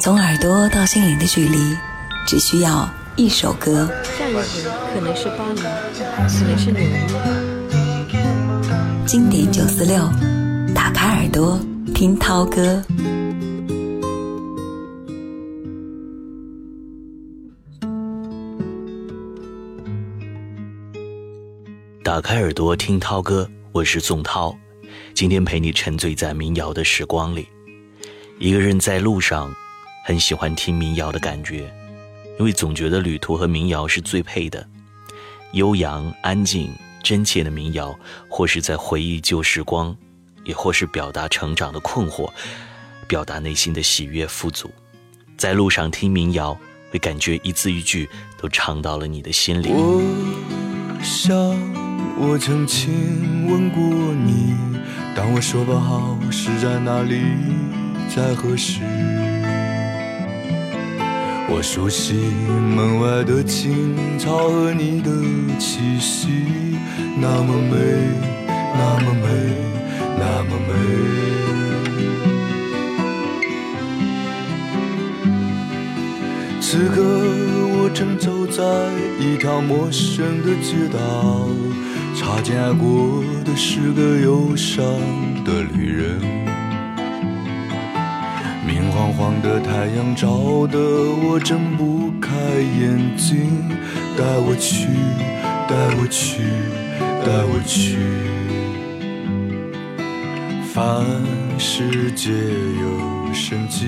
从耳朵到心灵的距离，只需要一首歌。下一回可能是巴黎，可能是纽约。经典九四六，打开耳朵听涛歌。打开耳朵听涛歌，我是宋涛，今天陪你沉醉在民谣的时光里。一个人在路上。很喜欢听民谣的感觉，因为总觉得旅途和民谣是最配的。悠扬、安静、真切的民谣，或是在回忆旧时光，也或是表达成长的困惑，表达内心的喜悦富足。在路上听民谣，会感觉一字一句都唱到了你的心里。我想我曾亲吻过你，当我说不好是在哪里，在何时。我熟悉门外的青草和你的气息，那么美，那么美，那么美。此刻我正走在一条陌生的街道，擦肩而过的是个忧伤的旅人。明晃晃的太阳照得我睁不开眼睛，带我去，带我去，带我去。凡事皆有生机，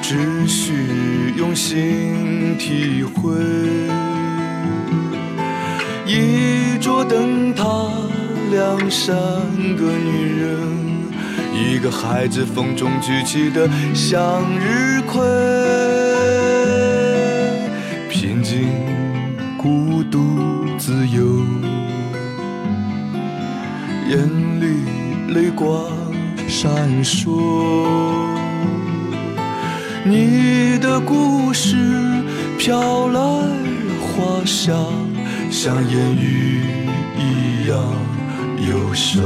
只需用心体会。一桌灯塔，两三个女人。一个孩子风中举起的向日葵，平静、孤独、自由，眼里泪光闪烁。你的故事飘来了花香，像烟雨一样忧伤。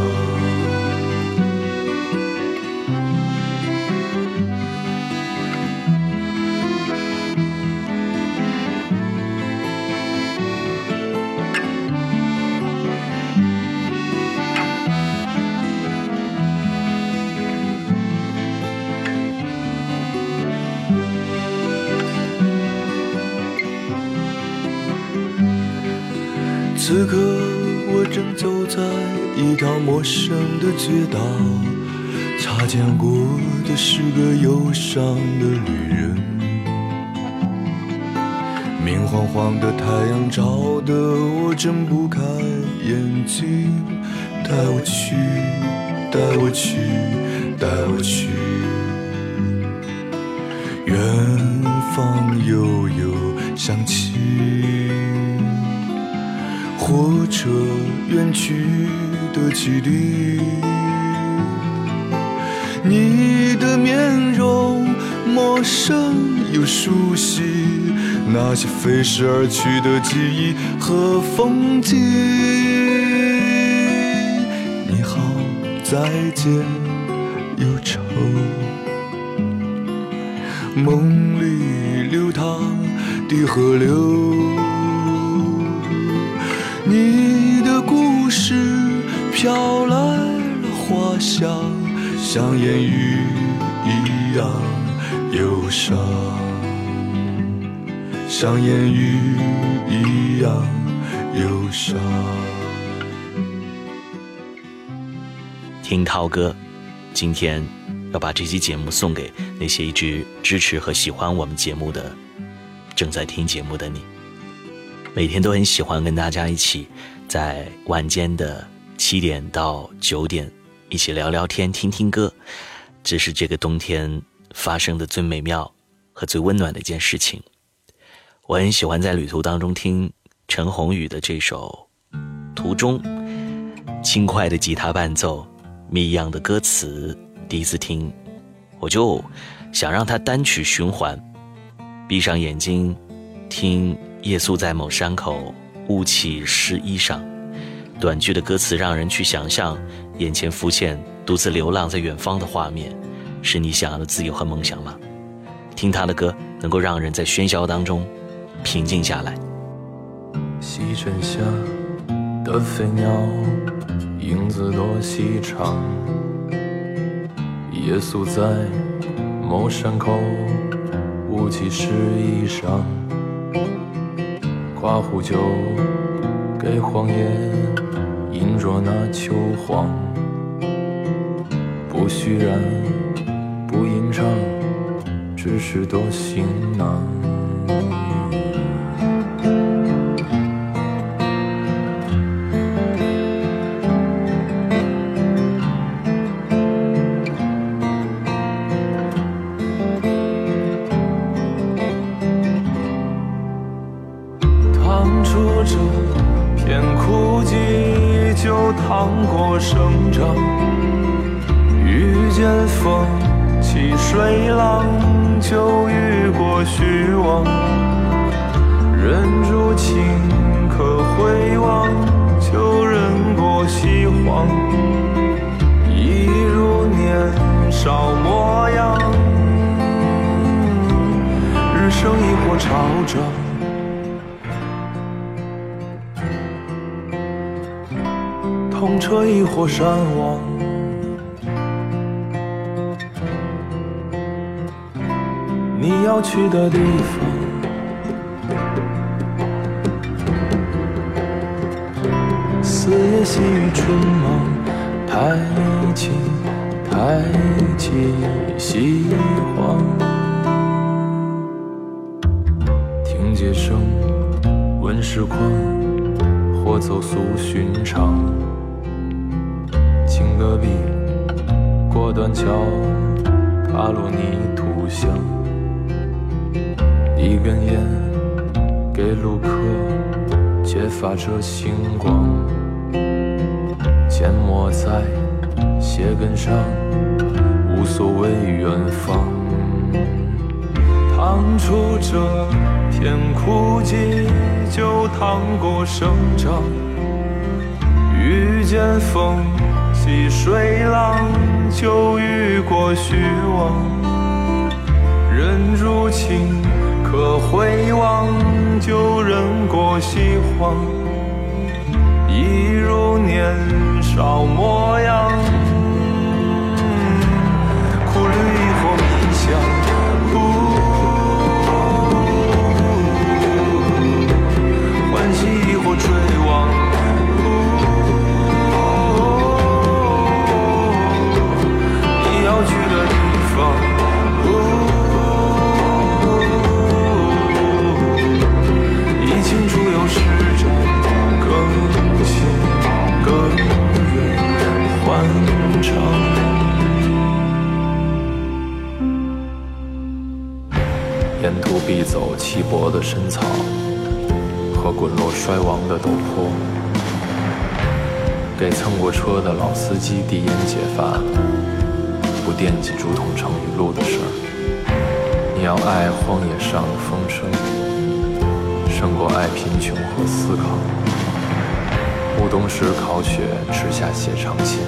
街道，擦肩过的是个忧伤的旅人。明晃晃的太阳照得我睁不开眼睛，带我去，带我去，带我去，远方悠悠响起。火车远去的汽笛，你的面容陌生又熟悉，那些飞逝而去的记忆和风景。你好，再见，忧愁，梦里流淌的河流。你的故事飘来了花香，像烟雨一样忧伤，像烟雨一样忧伤。听涛哥，今天要把这期节目送给那些一直支持和喜欢我们节目的正在听节目的你。每天都很喜欢跟大家一起，在晚间的七点到九点，一起聊聊天、听听歌，这是这个冬天发生的最美妙和最温暖的一件事情。我很喜欢在旅途当中听陈鸿宇的这首《途中》，轻快的吉他伴奏，谜一样的歌词，第一次听，我就想让它单曲循环，闭上眼睛听。夜宿在某山口，雾气湿衣裳。短句的歌词让人去想象眼前浮现独自流浪在远方的画面，是你想要的自由和梦想吗？听他的歌，能够让人在喧嚣当中平静下来。西沉下的飞鸟，影子多细长。夜宿在某山口，雾气湿衣裳。夸壶酒给荒野，饮着那秋黄。不虚然，不吟唱，只是多行囊。风起水浪，就遇过虚妄；忍住情可回望，就忍过恓荒。一如年少模样，日升亦或潮涨，痛彻亦或山亡。你要去的地方。四野细雨春忙，太清太气西荒。听街声，闻时况，或走俗寻常。隔壁过断桥，踏落泥土香。一根烟给路客，揭发着星光。缄默在鞋跟上，无所谓远方。趟出这片枯寂，就趟过生长。遇见风。细水浪，就遇过虚妄；人如情，可回望，旧人过西荒。一如年少模样，苦旅亦或迷香。稀薄的深草和滚落衰亡的陡坡，给蹭过车的老司机递烟解乏，不惦记竹筒盛雨露的事儿。你要爱荒野上的风声，胜过爱贫穷和思考。暮冬时烤雪，池下写长信，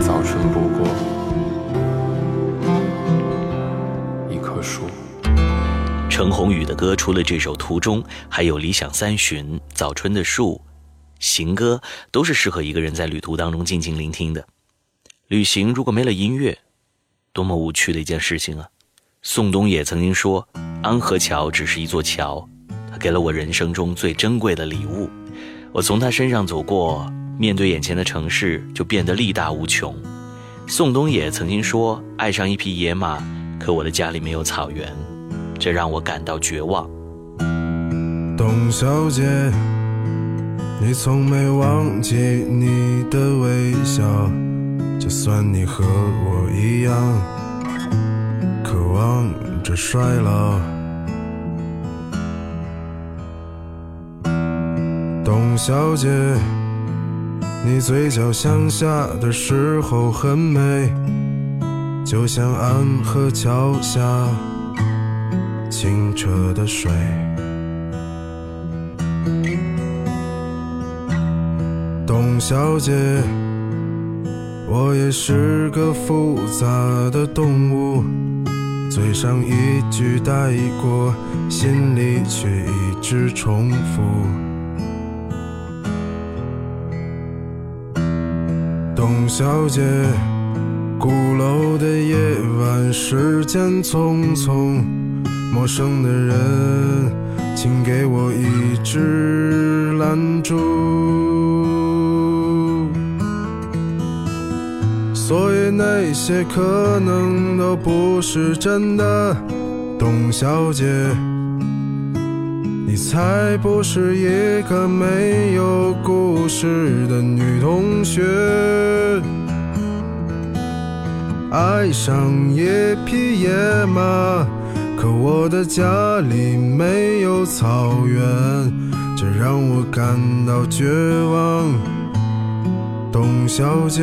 早春不过。陈鸿宇的歌除了这首《途中》，还有《理想三旬》《早春的树》《行歌》，都是适合一个人在旅途当中静静聆听的。旅行如果没了音乐，多么无趣的一件事情啊！宋冬野曾经说：“安河桥只是一座桥，他给了我人生中最珍贵的礼物。我从他身上走过，面对眼前的城市就变得力大无穷。”宋冬野曾经说：“爱上一匹野马，可我的家里没有草原。”这让我感到绝望。董小姐，你从没忘记你的微笑，就算你和我一样，渴望着衰老。董小姐，你嘴角向下的时候很美，就像安河桥下。清澈的水，董小姐，我也是个复杂的动物，嘴上一句带过，心里却一直重复。董小姐，鼓楼的夜晚，时间匆匆，陌生的人，请给我一支蜡烛。所以那些可能都不是真的，董小姐，你才不是一个没有故事的女同学。爱上一匹野马，可我的家里没有草原，这让我感到绝望，董小姐。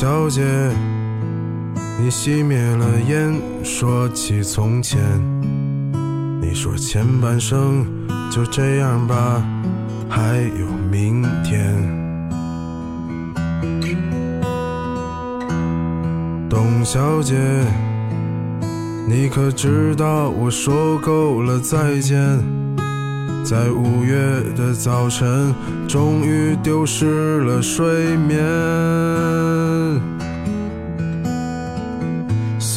小姐，你熄灭了烟，说起从前。你说前半生就这样吧，还有明天。董小姐，你可知道我说够了再见？在五月的早晨，终于丢失了睡眠。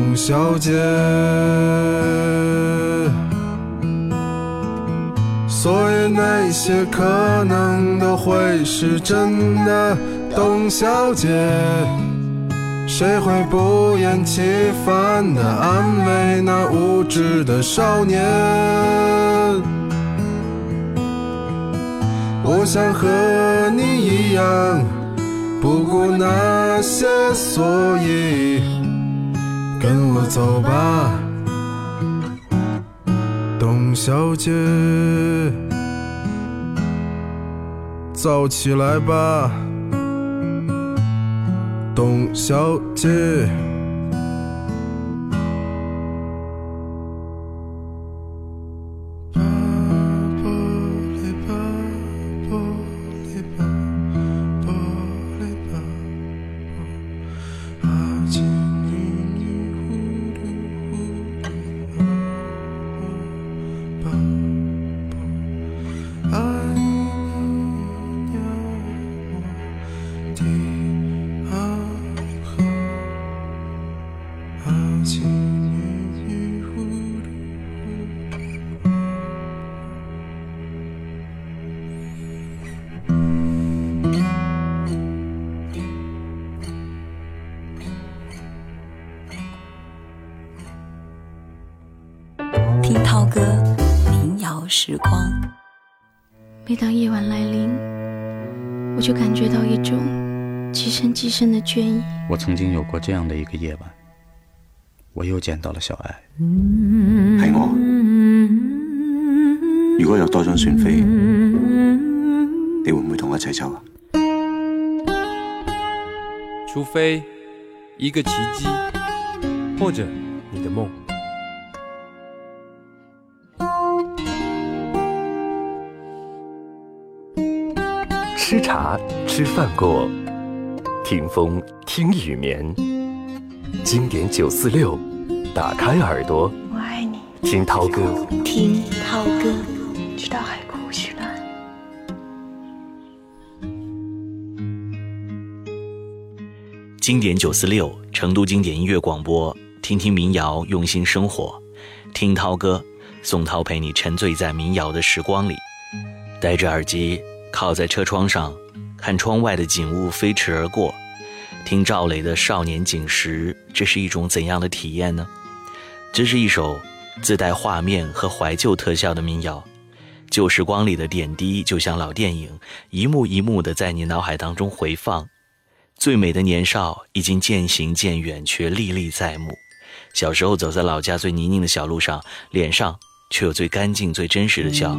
董小姐。所以那些可能都会是真的，董小姐。谁会不厌其烦地安慰那无知的少年？我想和你一样，不顾那些所以，跟我走吧，董小姐，走起来吧，董小姐。深的倦意。我曾经有过这样的一个夜晚，我又见到了小愛。係我。如果有多張船飛，你會唔會同我一齊走啊？除非一個奇蹟，或者你的夢。吃茶吃饭过，听风听雨眠。经典九四六，打开耳朵，我爱你。听涛哥，听涛哥。直到海枯石烂。经典九四六，成都经典音乐广播，听听民谣，用心生活，听涛歌，宋涛陪你沉醉在民谣的时光里，戴着耳机，靠在车窗上，看窗外的景物飞驰而过，听赵雷的《少年锦时》，这是一种怎样的体验呢？这是一首自带画面和怀旧特效的民谣，旧时光里的点滴就像老电影，一幕一幕的在你脑海当中回放。最美的年少已经渐行渐远，却历历在目。小时候走在老家最泥泞的小路上，脸上却有最干净、最真实的笑。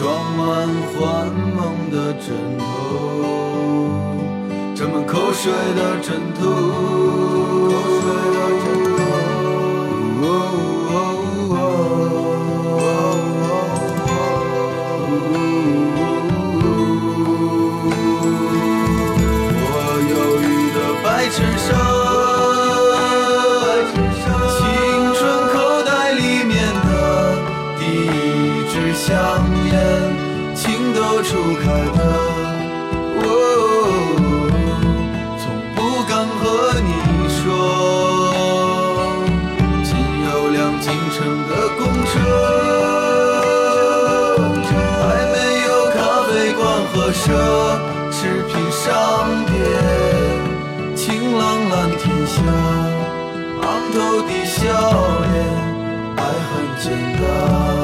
装满幻梦的枕头，沾满口水的枕头，口水的枕头。我忧郁的白衬衫，青春口袋里面的第香烟。情窦初开的我，从不敢和你说。仅有辆进城的公车，还没有咖啡馆和奢侈品商店。晴朗蓝天下，昂头的笑脸，爱很简单。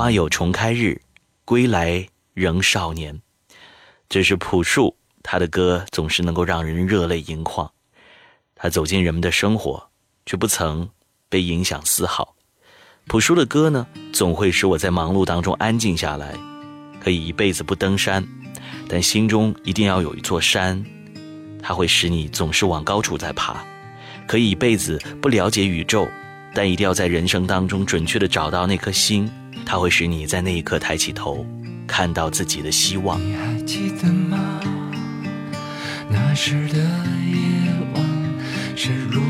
花有重开日，归来仍少年。这是朴树，他的歌总是能够让人热泪盈眶。他走进人们的生活，却不曾被影响丝毫。朴树的歌呢，总会使我在忙碌当中安静下来。可以一辈子不登山，但心中一定要有一座山，它会使你总是往高处在爬。可以一辈子不了解宇宙，但一定要在人生当中准确的找到那颗星，它会使你在那一刻抬起头，看到自己的希望。你还记得吗？那时的夜晚是如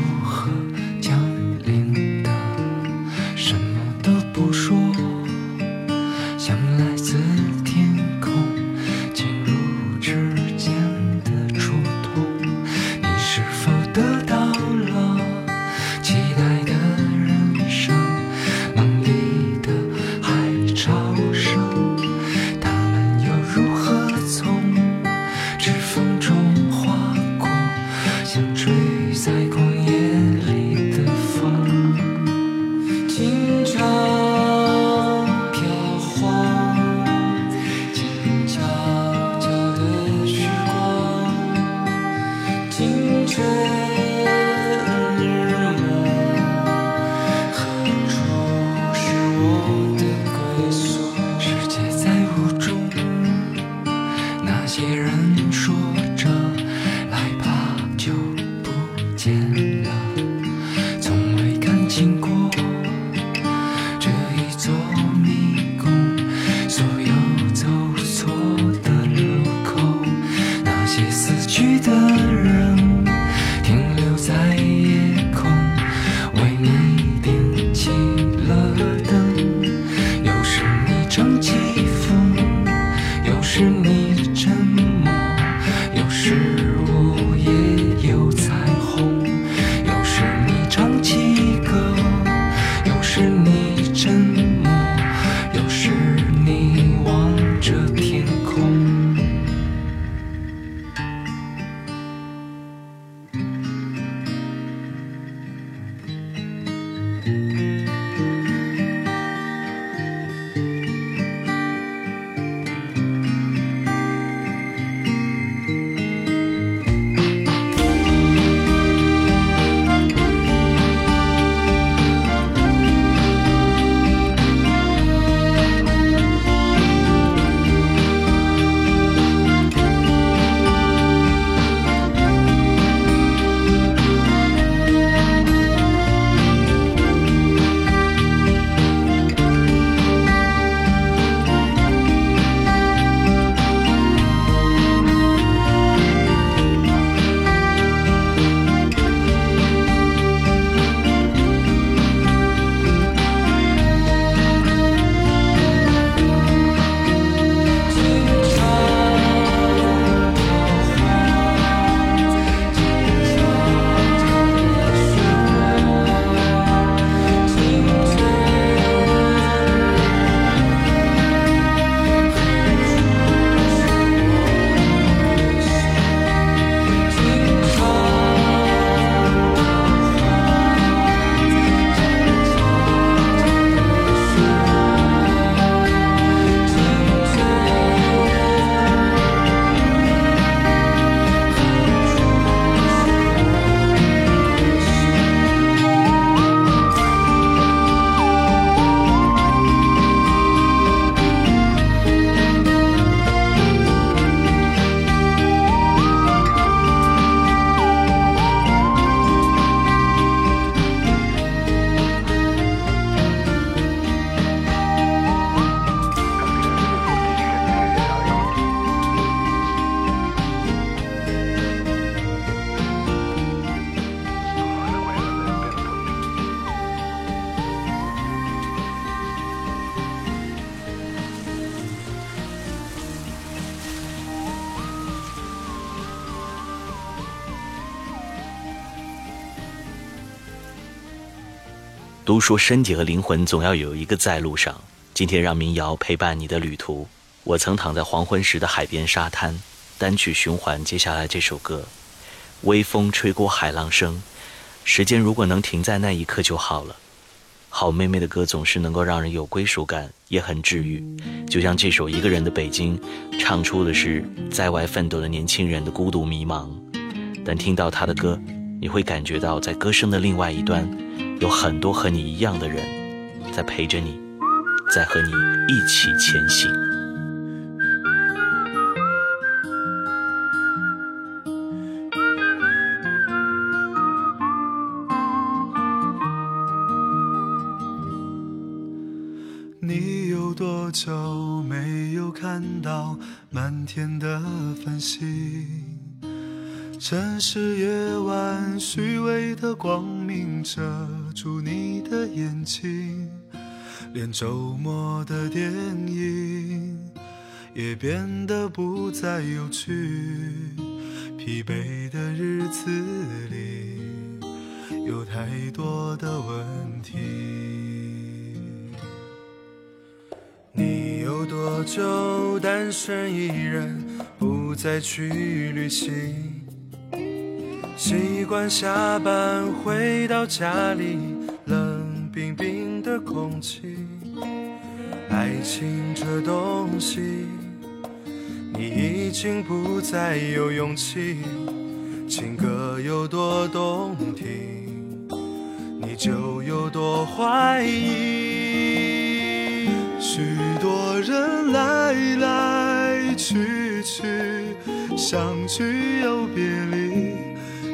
是你的真。说身体和灵魂总要有一个在路上。今天让民谣陪伴你的旅途。我曾躺在黄昏时的海边沙滩，单曲循环接下来这首歌。微风吹过海浪声，时间如果能停在那一刻就好了。好妹妹的歌总是能够让人有归属感，也很治愈。就像这首《一个人的北京》，唱出的是在外奋斗的年轻人的孤独迷茫。但听到他的歌，你会感觉到在歌声的另外一端，有很多和你一样的人，在陪着你，在和你一起前行。你有多久没有看到满天的繁星？城市夜晚虚伪的光明着住你的眼睛，连周末的电影也变得不再有趣。疲惫的日子里有太多的问题。你有多久单身一人，不再去旅行？习惯下班回到家里，冷冰冰的空气。爱情这东西，你已经不再有勇气。情歌有多动听，你就有多怀疑。许多人来来去去，相聚又别离。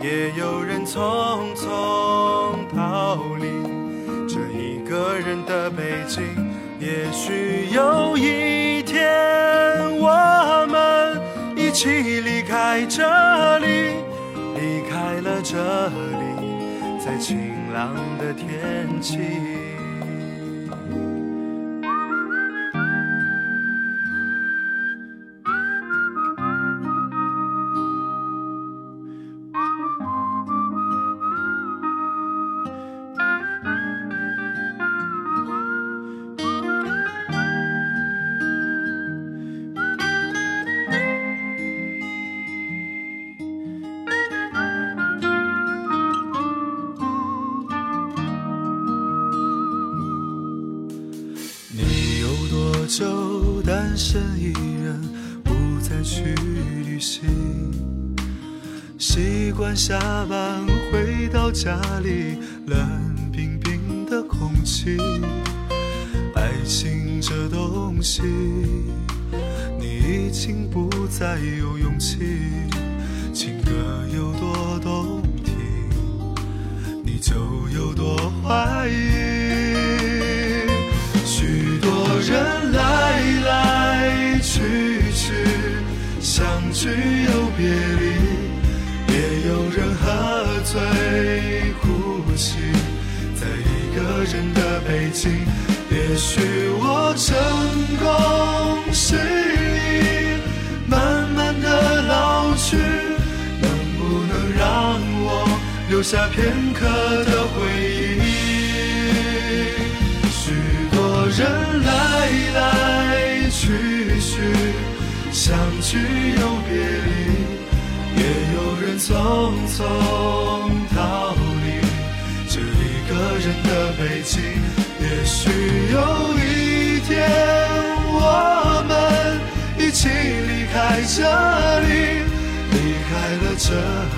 也有人匆匆逃离这一个人的北京。也许有一天，我们一起离开这里，离开了这里，在晴朗的天气。家里，冷冰冰的空气。爱情这东西，你已经不再有勇气。情歌有多动听，你就有多怀疑。下片刻的回忆？许多人来来去去，相聚又别离，也有人匆匆逃离这一个人的北京。也许有一天，我们一起离开这里，离开了这里，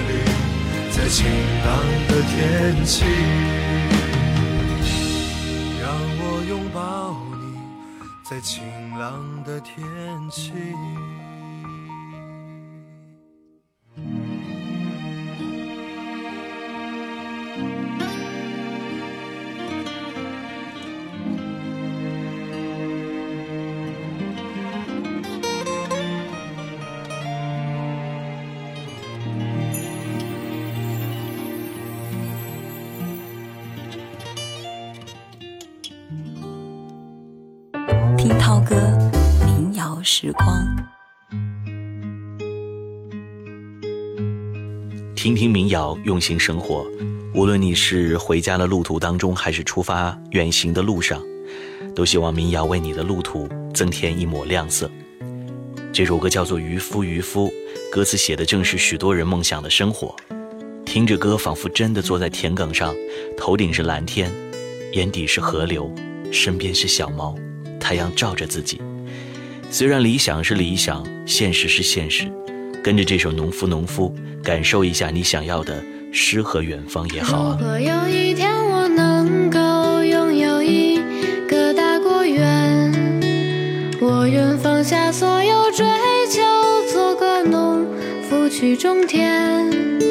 晴朗的天气，让我拥抱你。在晴朗的天气。时光，听听民谣，用心生活。无论你是回家的路途当中，还是出发远行的路上，都希望民谣为你的路途增添一抹亮色。这首歌叫做《渔夫渔夫》，歌词写的正是许多人梦想的生活。听着歌，仿佛真的坐在田埂上，头顶是蓝天，眼底是河流，身边是小猫，太阳照着自己。虽然理想是理想，现实是现实，跟着这首《农夫农夫》，感受一下你想要的诗和远方也好啊。如果有一天我能够拥有一个大果园，我愿放下所有追求，做个农夫去种田。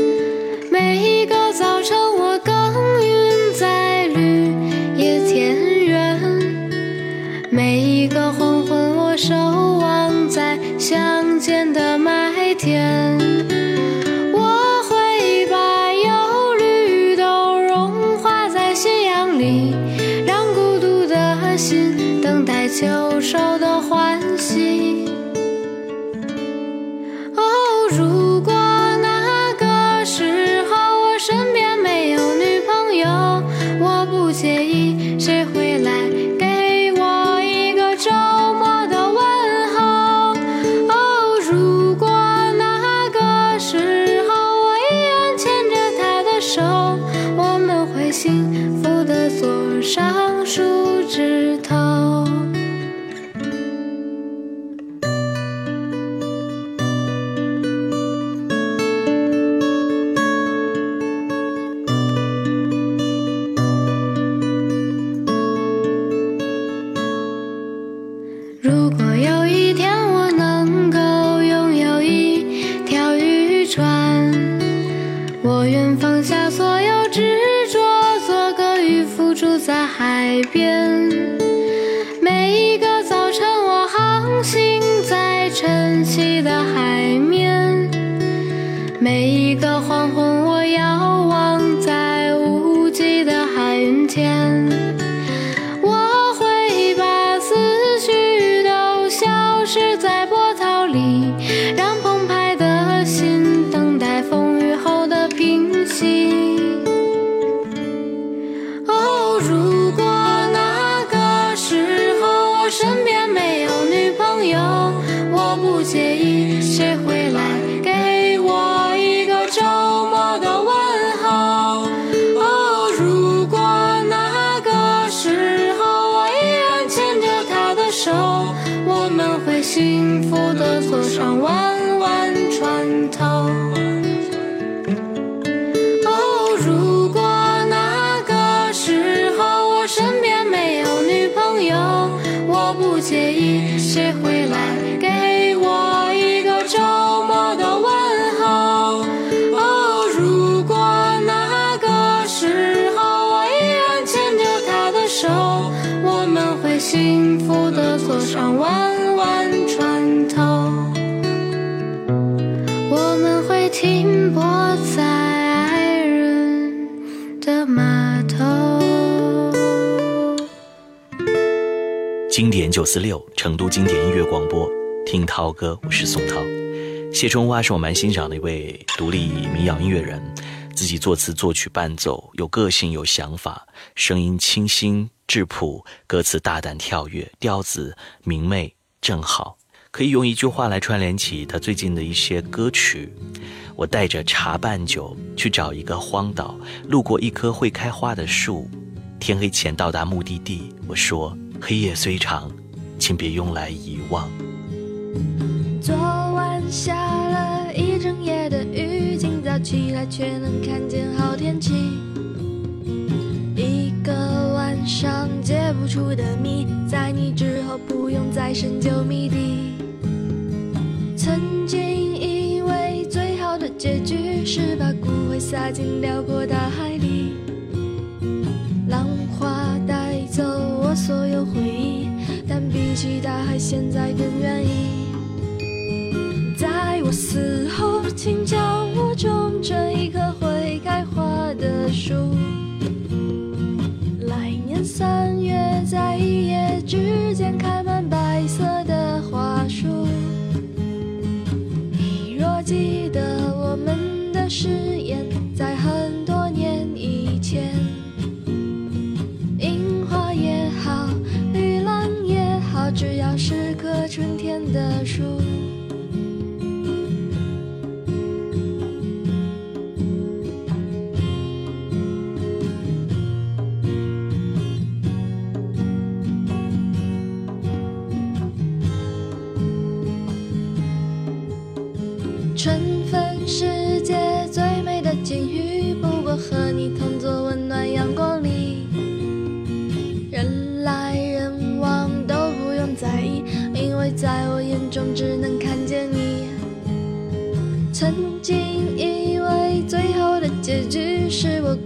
经典九四六，成都经典音乐广播，听涛歌，我是宋涛。谢春花是我蛮欣赏的一位独立民谣音乐人，自己作词作曲伴奏，有个性有想法，声音清新质朴，歌词大胆跳跃，调子明媚正好，可以用一句话来串联起他最近的一些歌曲。我带着茶伴酒去找一个荒岛，路过一棵会开花的树，天黑前到达目的地。我说。黑夜虽长，请别用来遗忘。昨晚下了一整夜的雨，今早起来却能看见好天气。一个晚上解不出的谜，在你之后不用再深究谜底。曾经以为最好的结局是把骨灰撒进辽阔大海里，所有回忆，但比起大海，现在更愿意。在我死后，请将我种成一棵会开花的树。来年三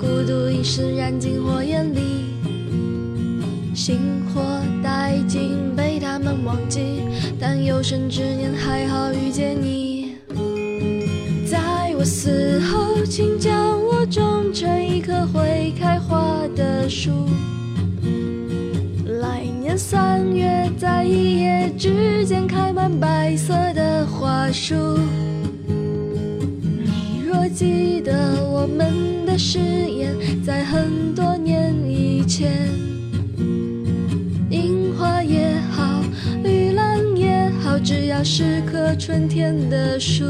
孤独一生燃尽火焰里，星火殆尽被他们忘记，但有生之年还好遇见你。在我死后，请将我种成一棵会开花的树。来年三月，在一夜之间开满白色的花束。你若记得我们的誓言，在很多年以前，樱花也好，玉兰也好，只要是棵春天的树。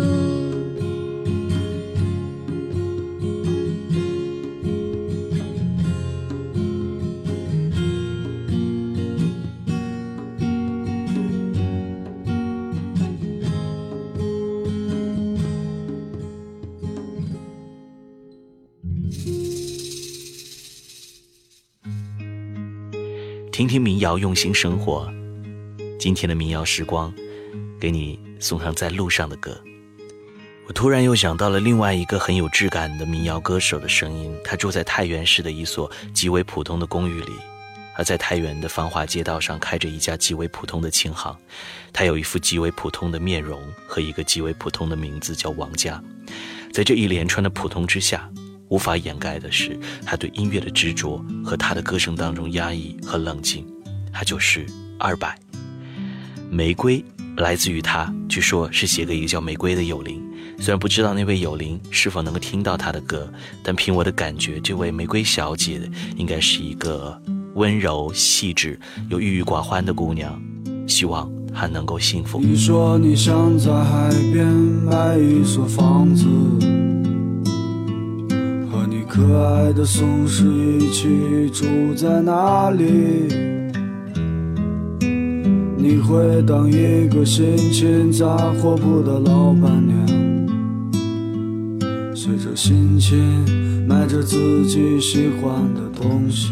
听听民谣，用心生活。今天的民谣时光，给你送上在路上的歌。我突然又想到了另外一个很有质感的民谣歌手的声音。他住在太原市的一所极为普通的公寓里，而在太原的繁华街道上开着一家极为普通的琴行。他有一副极为普通的面容和一个极为普通的名字，叫王佳。在这一连串的普通之下，无法掩盖的是他对音乐的执着和他的歌声当中压抑和冷静。他就是二百。玫瑰来自于他，据说是写给一个叫玫瑰的友邻。虽然不知道那位友邻是否能够听到他的歌，但凭我的感觉，这位玫瑰小姐应该是一个温柔细致又郁郁寡欢的姑娘。希望她能够幸福。你说你想在海边买一所房子，可爱的松狮一起住在那里。你会当一个心情杂货铺的老板娘，随着心情买着自己喜欢的东西。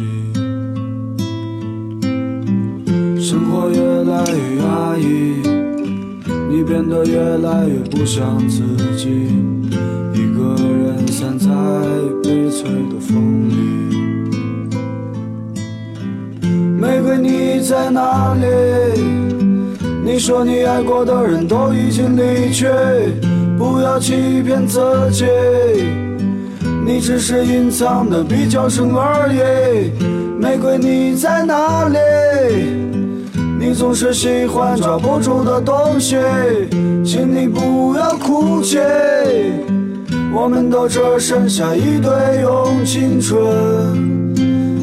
生活越来越压抑，你变得越来越不像自己，一个人散在风里。玫瑰，你在哪里？你说你爱过的人都已经离去，不要欺骗自己，你只是隐藏的比较深而已。玫瑰，你在哪里？你总是喜欢抓不住的东西，请你不要哭泣。我们都只剩下一堆用青春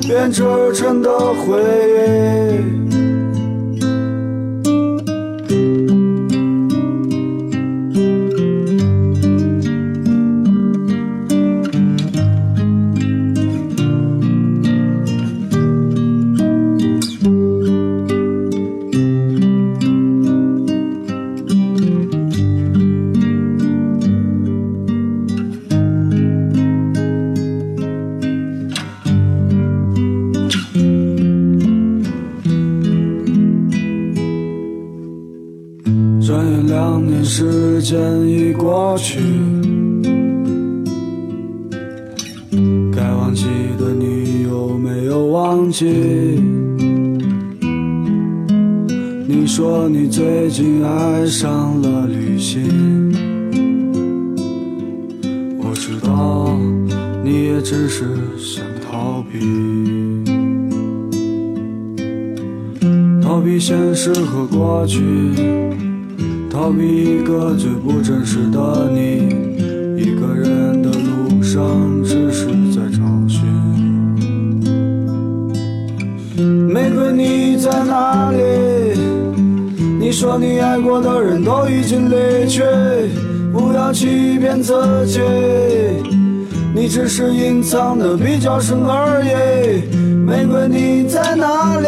编织成的回忆。时间已过去，该忘记的你有没有忘记？你说你最近爱上了旅行，我知道你也只是想逃避，逃避现实和过去。逃避一个最不真实的你，一个人的路上只是在找寻。玫瑰你在哪里？你说你爱过的人都已经离去，不要欺骗自己，你只是隐藏的比较深而已。玫瑰你在哪里？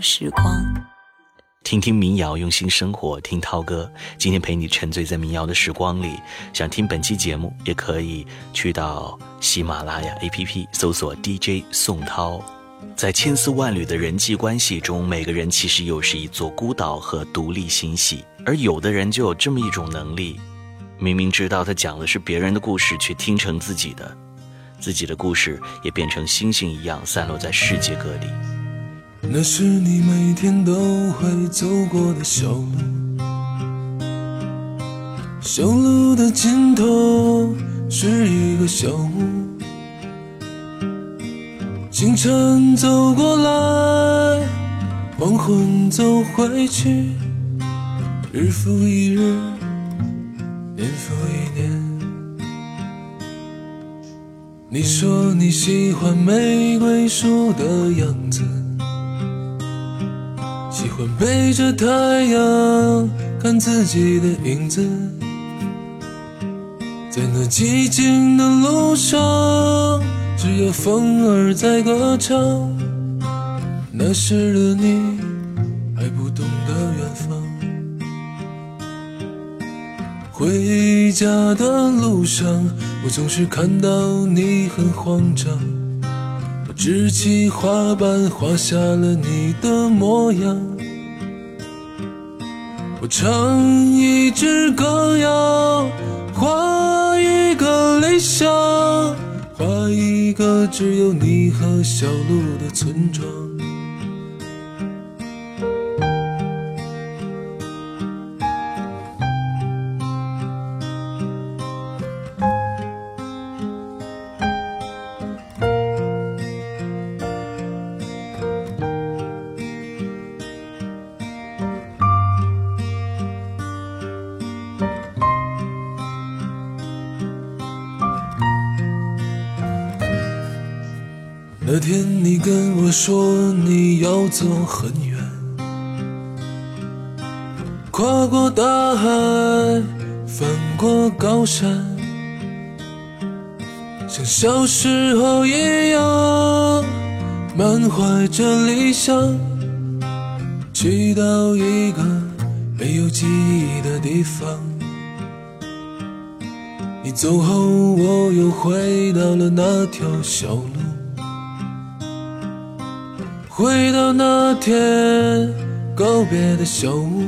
时光，听听民谣，用心生活。听涛哥，今天陪你沉醉在民谣的时光里。想听本期节目，也可以去到喜马拉雅 APP 搜索 DJ 宋涛。在千丝万缕的人际关系中，每个人其实又是一座孤岛和独立星系。而有的人就有这么一种能力，明明知道他讲的是别人的故事，却听成自己的。自己的故事也变成星星一样散落在世界各地。那是你每天都会走过的小路，小路的尽头是一个小屋。清晨走过来，黄昏走回去，日复一日，年复一年。你说你喜欢玫瑰树的样子，我背着太阳看自己的影子，在那寂静的路上，只有风儿在歌唱。那时的你还不懂得远方，回家的路上。我总是看到你很慌张，支起画板画下了你的模样。我唱一支歌谣，画一个理想，画一个只有你和小鹿的村庄。走很远，跨过大海，翻过高山，像小时候一样，满怀着理想，去到一个没有记忆的地方。你走后，我又回到了那条小路。回到那天告别的小屋，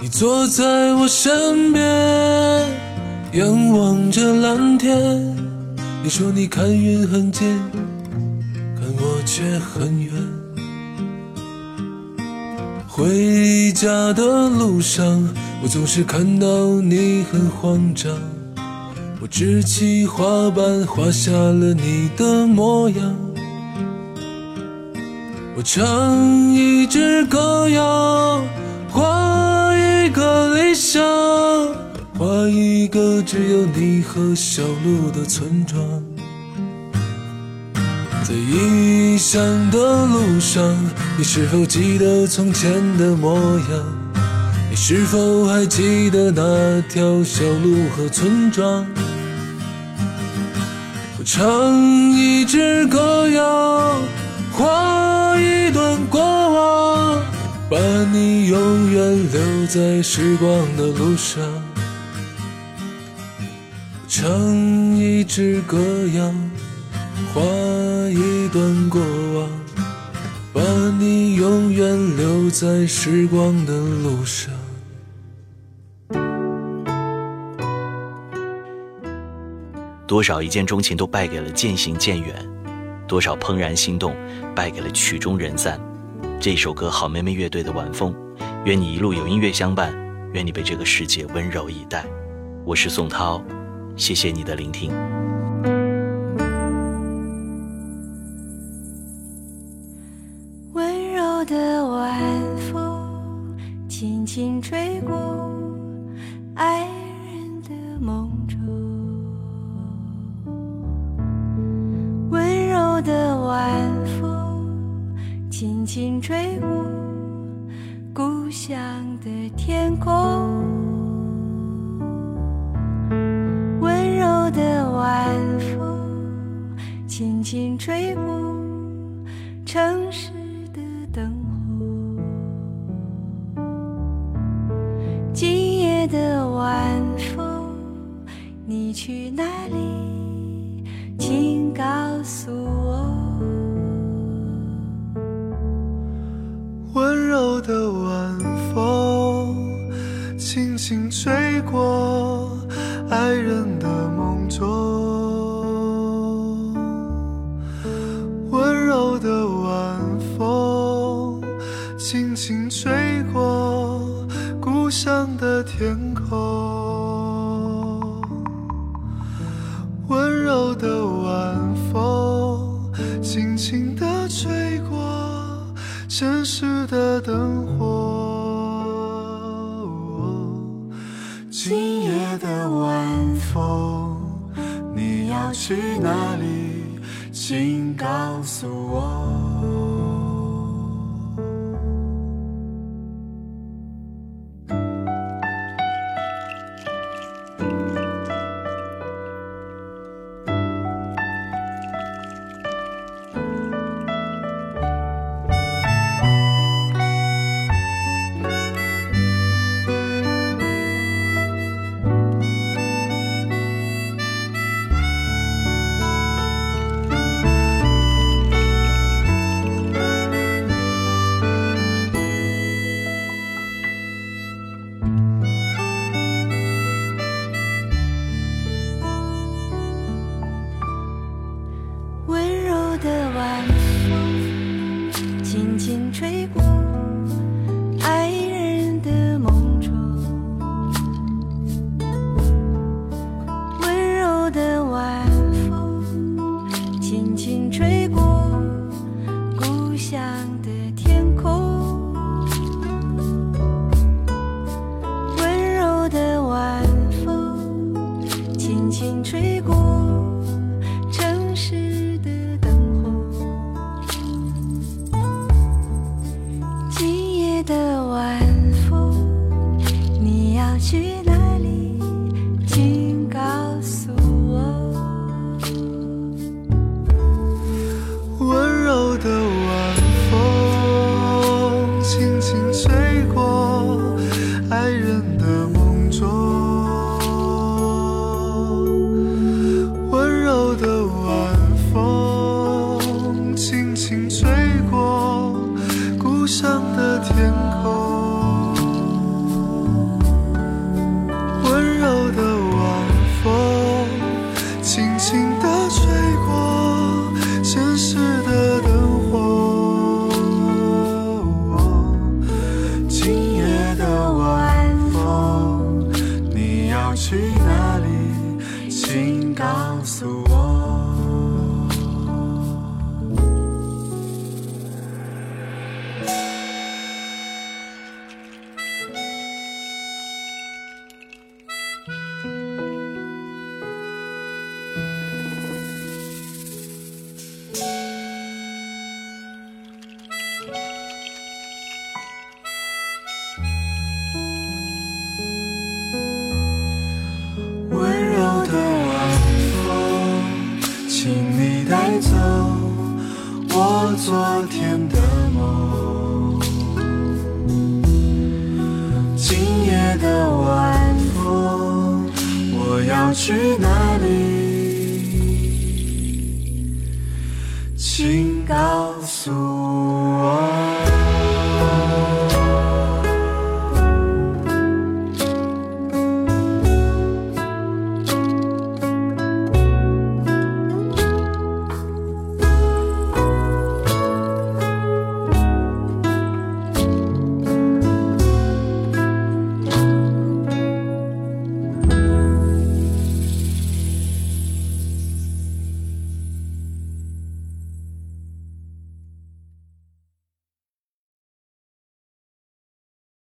你坐在我身边，仰望着蓝天。你说你看云很近，看我却很远。回家的路上，我总是看到你很慌张。我支起画板，画下了你的模样。我唱一支歌谣，画一个理想，画一个只有你和小鹿的村庄。在异乡的路上，你是否记得从前的模样？你是否还记得那条小路和村庄？我唱一支歌谣，画一段过往，把你永远留在时光的路上。唱一支歌谣，画一段过往，把你永远留在时光的路上。多少一见钟情都败给了渐行渐远，多少怦然心动败给了曲终人散。这首歌，好妹妹乐队的《晚风》，愿你一路有音乐相伴，愿你被这个世界温柔以待。我是宋涛，谢谢你的聆听。温柔的晚风，轻轻吹过爱的晚风，轻轻吹过故乡的天空。温柔的晚风，轻轻吹过城市的灯火。今夜的晚风，你去哪里？请告诉我。温柔的晚风，轻轻吹过爱人去哪里？请告诉我。